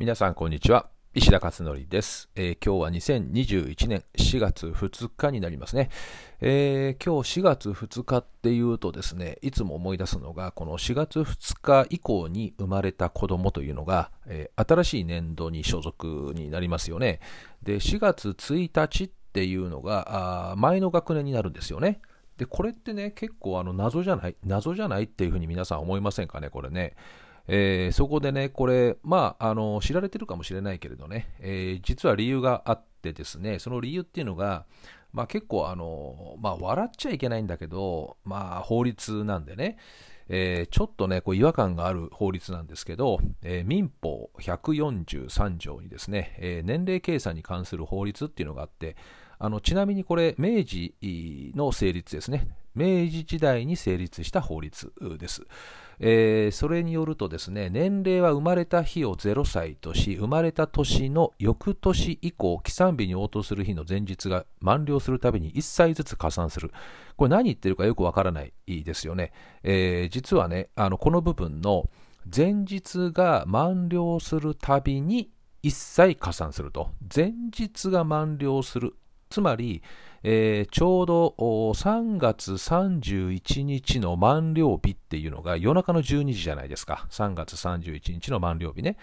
皆さんこんにちは。石田勝則です、えー今日は2021年4月2日になりますね、えー今日4月2日っていうとですねいつも思い出すのがこの4月2日以降に生まれた子供というのが、えー新しい年度に所属になりますよね。で4月1日っていうのが前の学年になるんですよね。でこれってね結構あの謎じゃない謎じゃないっていうふうに皆さん思いませんかねこれね。えーそこでね、これ、まあ、あの知られてるかもしれないけれどね、えー実は理由があってですね、その理由っていうのが、まあ、結構あの、まあ、笑っちゃいけないんだけど、まあ、法律なんでね、えーちょっとね、こう違和感がある法律なんですけど、えー民法143条にですね、えー年齢計算に関する法律っていうのがあって、あのちなみにこれ、明治の成立ですね。明治時代に成立した法律です。えーそれによるとですね、年齢は生まれた日を0歳とし、生まれた年の翌年以降、起算日に応答する日の前日が満了するたびに1歳ずつ加算する。これ何言ってるかよくわからないですよね。えー実はね、あのこの部分の前日が満了するたびに1歳加算すると。前日が満了する。つまり、えーちょうど3月31日の満了日っていうのが夜中の12時じゃないですか。3月31日の満了日ね。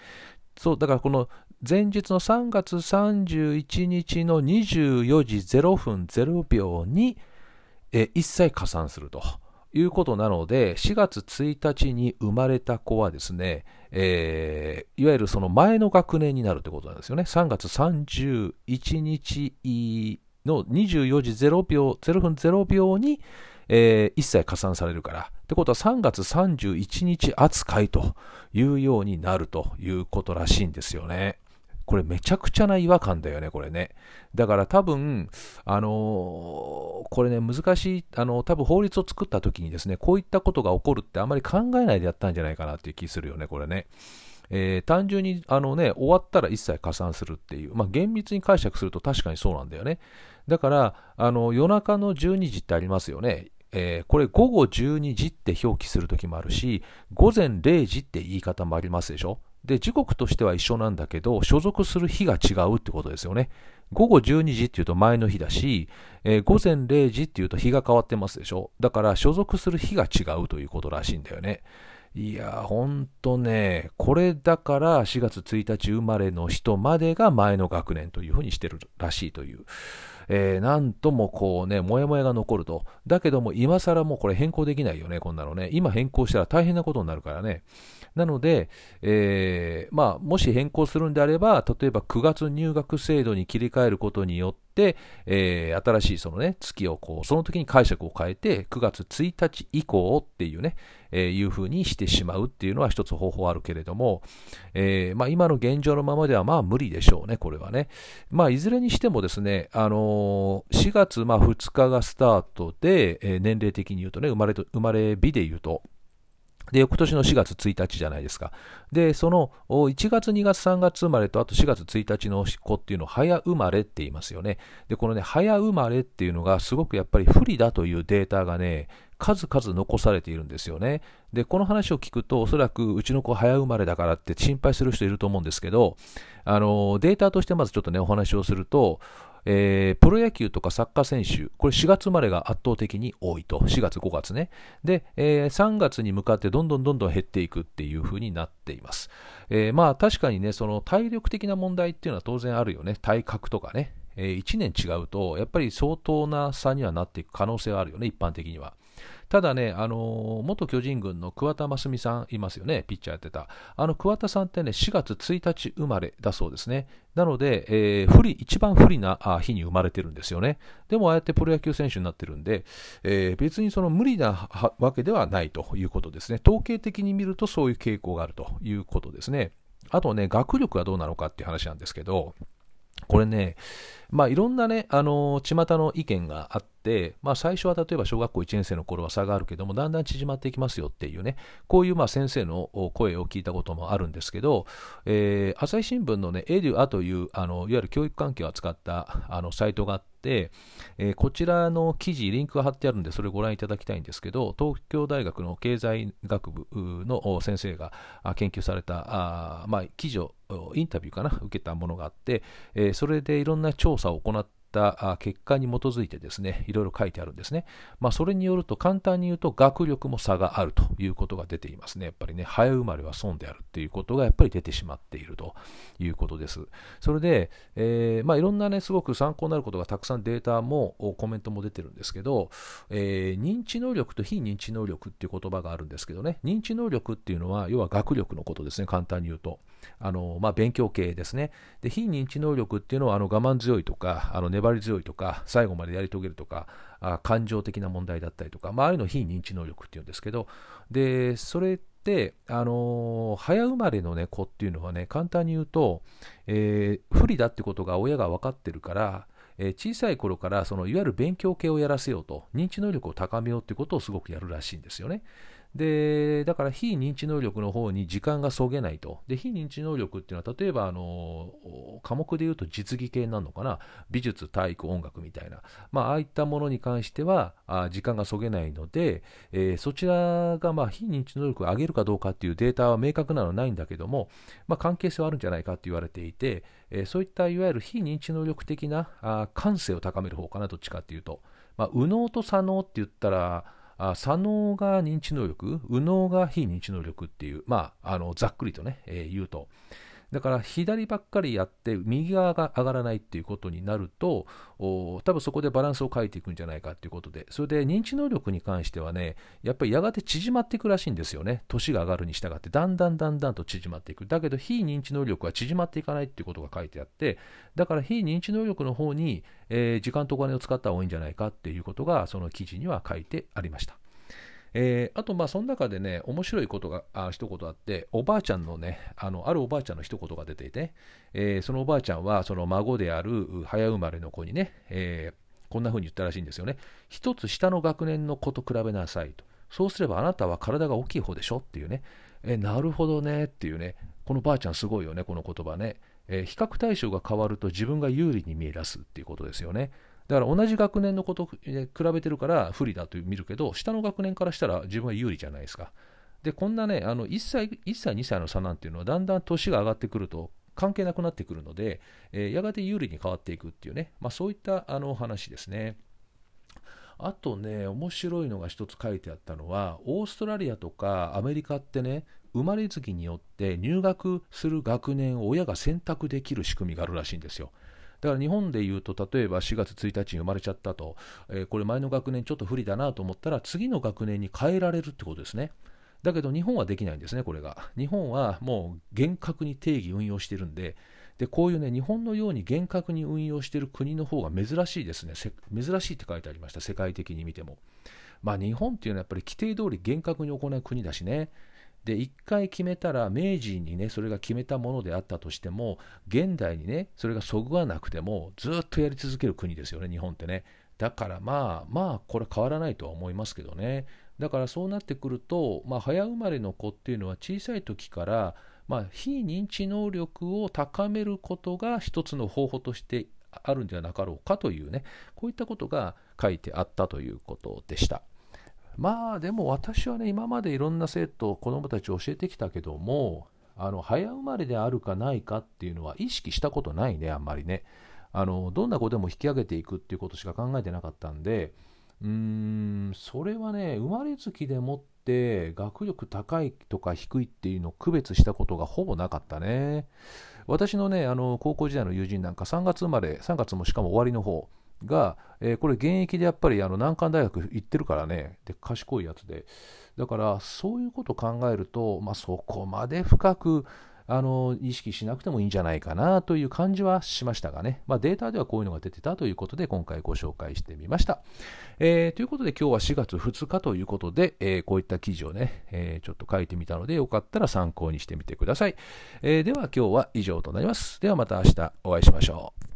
そう、だからこの前日の3月31日の24時0分0秒に、えー一切加算するということなので、4月1日に生まれた子はですね、えーいわゆるその前の学年になるということなんですよね。3月31日の24時0秒0分0秒に、えー一切加算されるから。ってことは3月31日扱いというようになるということらしいんですよね。これめちゃくちゃな違和感だよね、これね。だから多分、あのーこれね、難しい、あの多分法律を作った時にですね、こういったことが起こるってあまり考えないでやったんじゃないかなっていう気するよね、これね。えー単純にあの、ね、終わったら一切加算するっていう、まあ、厳密に解釈すると確かにそうなんだよね。だから、あの夜中の12時ってありますよね。えーこれ午後12時って表記するときもあるし、午前0時って言い方もありますでしょ。で、時刻としては一緒なんだけど、所属する日が違うってことですよね。午後12時っていうと前の日だし、えー午前0時っていうと日が変わってますでしょ。だから所属する日が違うということらしいんだよね。いやー、ほんとね、これだから4月1日生まれの人までが前の学年というふうにしてるらしいという。えーなんともこうね、もやもやが残ると。だけども、今更もうこれ変更できないよね、こんなのね。今変更したら大変なことになるからね。なので、えーまあ、もし変更するんであれば、例えば9月入学制度に切り替えることによって、えー新しいそのね、月をこう、その時に解釈を変えて、9月1日以降っていうね、えーいうふうにしてしまうっていうのは一つ方法あるけれども、えーまあ、今の現状のままではまあ無理でしょうね、これはね。まあ、いずれにしてもですね、あの4月まあ2日がスタートで、え年齢的に言うとね、生まれと生まれ日で言うと、で、翌年の4月1日じゃないですか。で、その1月、2月、3月生まれと、あと4月1日の子っていうのを早生まれって言いますよね。で、このね、早生まれっていうのがすごくやっぱり不利だというデータがね、数々残されているんですよね。で、この話を聞くと、おそらくうちの子早生まれだからって心配する人いると思うんですけど、あの、データとしてまずちょっとね、お話をすると、えープロ野球とかサッカー選手、これ4月生まれが圧倒的に多いと、4月、5月ね。で、えー3月に向かってどんどんどんどん減っていくっていう風になっています。えーまあ確かにね、その体力的な問題っていうのは当然あるよね。体格とかね。え1年違うと、やっぱり相当な差にはなっていく可能性はあるよね、一般的には。ただね、あのー元巨人軍の桑田真澄さんいますよね、ピッチャーやってた。あの桑田さんってね、4月1日生まれだそうですね。なので、えー不利、一番不利な日に生まれてるんですよね。でもああやってプロ野球選手になってるんで、えー別にその無理なわけではないということですね。統計的に見るとそういう傾向があるということですね。あとね、学力はどうなのかっていう話なんですけど、これね、まあいろんなね、あの巷の意見があって、まあ最初は例えば小学校1年生の頃は差があるけども、だんだん縮まっていきますよっていうね、こういうまあ先生の声を聞いたこともあるんですけど、えー朝日新聞のね、エデュアという、あのいわゆる教育関係を扱ったあのサイトがあって、て、えー、こちらの記事、リンクが貼ってあるんで、それをご覧いただきたいんですけど、東京大学の経済学部の先生が研究された、あまあ、記事を、インタビューかな、受けたものがあって、えー、それでいろんな調査を行ってた結果に基づいてですね、いろいろ書いてあるんですね。まあ、それによると、簡単に言うと、学力も差があるということが出ていますね。やっぱりね、早生まれは損であるっていうことがやっぱり出てしまっているということです。それで、えー、まあ、いろんなね、すごく参考になることがたくさんデータもコメントも出てるんですけど、えー、認知能力と非認知能力っていう言葉があるんですけどね、認知能力っていうのは、要は学力のことですね、簡単に言うと。あのまあ、勉強系ですね。で、非認知能力っていうのは、あの我慢強いとか、あの粘り強いとか、最後までやり遂げるとか、あ感情的な問題だったりとか、まあ、ああいうの非認知能力っていうんですけど、で、それって、あの早生まれの、ね、子っていうのはね、簡単に言うと、えー、不利だってことが親が分かってるから、えー、小さい頃からそのいわゆる勉強系をやらせようと、認知能力を高めようっていうことをすごくやるらしいんですよね。で、だから非認知能力の方に時間がそげないと。で、非認知能力っていうのは、例えば、あの、科目で言うと実技系なのかな。美術、体育、音楽みたいな。まあ、ああいったものに関しては、あ時間がそげないので、えー、そちらが、まあ、非認知能力を上げるかどうかっていうデータは明確なのはないんだけども、まあ、関係性はあるんじゃないかって言われていて、えー、そういったいわゆる非認知能力的なあ感性を高める方かな、どっちかっていうと。まあ、右脳と左脳って言ったら、あ左脳が認知能力、右脳が非認知能力っていう、まあ、あのざっくりとね、えー、言うと、だから左ばっかりやって右側が上がらないっていうことになると多分そこでバランスを変えていくんじゃないかっていうことでそれで認知能力に関してはねやっぱりやがて縮まっていくらしいんですよね。年が上がるに従ってだんだんだんだんと縮まっていく。だけど非認知能力は縮まっていかないっていうことが書いてあってだから非認知能力の方に、えー、時間とお金を使った方がいいんじゃないかっていうことがその記事には書いてありました。えー、あと、ま、その中でね、面白いことがあ一言あって、おばあちゃんのね、あのあるおばあちゃんの一言が出ていて、えー、そのおばあちゃんは、その孫である早生まれの子にね、えー、こんな風に言ったらしいんですよね。一つ下の学年の子と比べなさいと。そうすればあなたは体が大きい方でしょっていうね。えなるほどねっていうね。このばあちゃんすごいよね、この言葉ね。え比較対象が変わると自分が有利に見え出すっていうことですよね。だから同じ学年のこと比べてるから不利だと見るけど、下の学年からしたら自分は有利じゃないですか。で、こんなね、あの1歳、1歳、2歳の差なんていうのは、だんだん年が上がってくると、関係なくなってくるので、えー、やがて有利に変わっていくっていうね、まあ、そういったあの話ですね。あとね、面白いのが一つ書いてあったのは、オーストラリアとかアメリカってね、生まれつきによって入学する学年を親が選択できる仕組みがあるらしいんですよ。だから日本でいうと、例えば4月1日に生まれちゃったと、えー、これ前の学年ちょっと不利だなと思ったら、次の学年に変えられるってことですね。だけど日本はできないんですね、これが。日本はもう厳格に定義運用してるんで、でこういうね、日本のように厳格に運用してる国の方が珍しいですね。珍しいって書いてありました、世界的に見ても。まあ日本っていうのはやっぱり規定通り厳格に行う国だしね。で1回決めたら明治にねそれが決めたものであったとしても現代にねそれがそぐわなくてもずっとやり続ける国ですよね日本ってねだからまあまあこれ変わらないとは思いますけどねだからそうなってくると、まあ、早生まれの子っていうのは小さい時からまあ、非認知能力を高めることが一つの方法としてあるんではなかろうかというねこういったことが書いてあったということでした。まあでも私はね今までいろんな生徒子どもたちを教えてきたけどもあの早生まれであるかないかっていうのは意識したことないねあんまりね。あのどんな子でも引き上げていくっていうことしか考えてなかったんでうーんそれはね生まれつきでもって学力高いとか低いっていうのを区別したことがほぼなかったね。私のねあの高校時代の友人なんか3月生まれ3月もしかも終わりの方が、えー、これ現役でやっぱりあの難関大学行ってるからねで賢いやつでだからそういうことを考えると、まあ、そこまで深くあの意識しなくてもいいんじゃないかなという感じはしましたがね、まあ、データではこういうのが出てたということで今回ご紹介してみました。えー、ということで今日は4月2日ということで、えー、こういった記事をね、えー、ちょっと書いてみたのでよかったら参考にしてみてください。えでは今日は以上となります。ではまた明日お会いしましょう。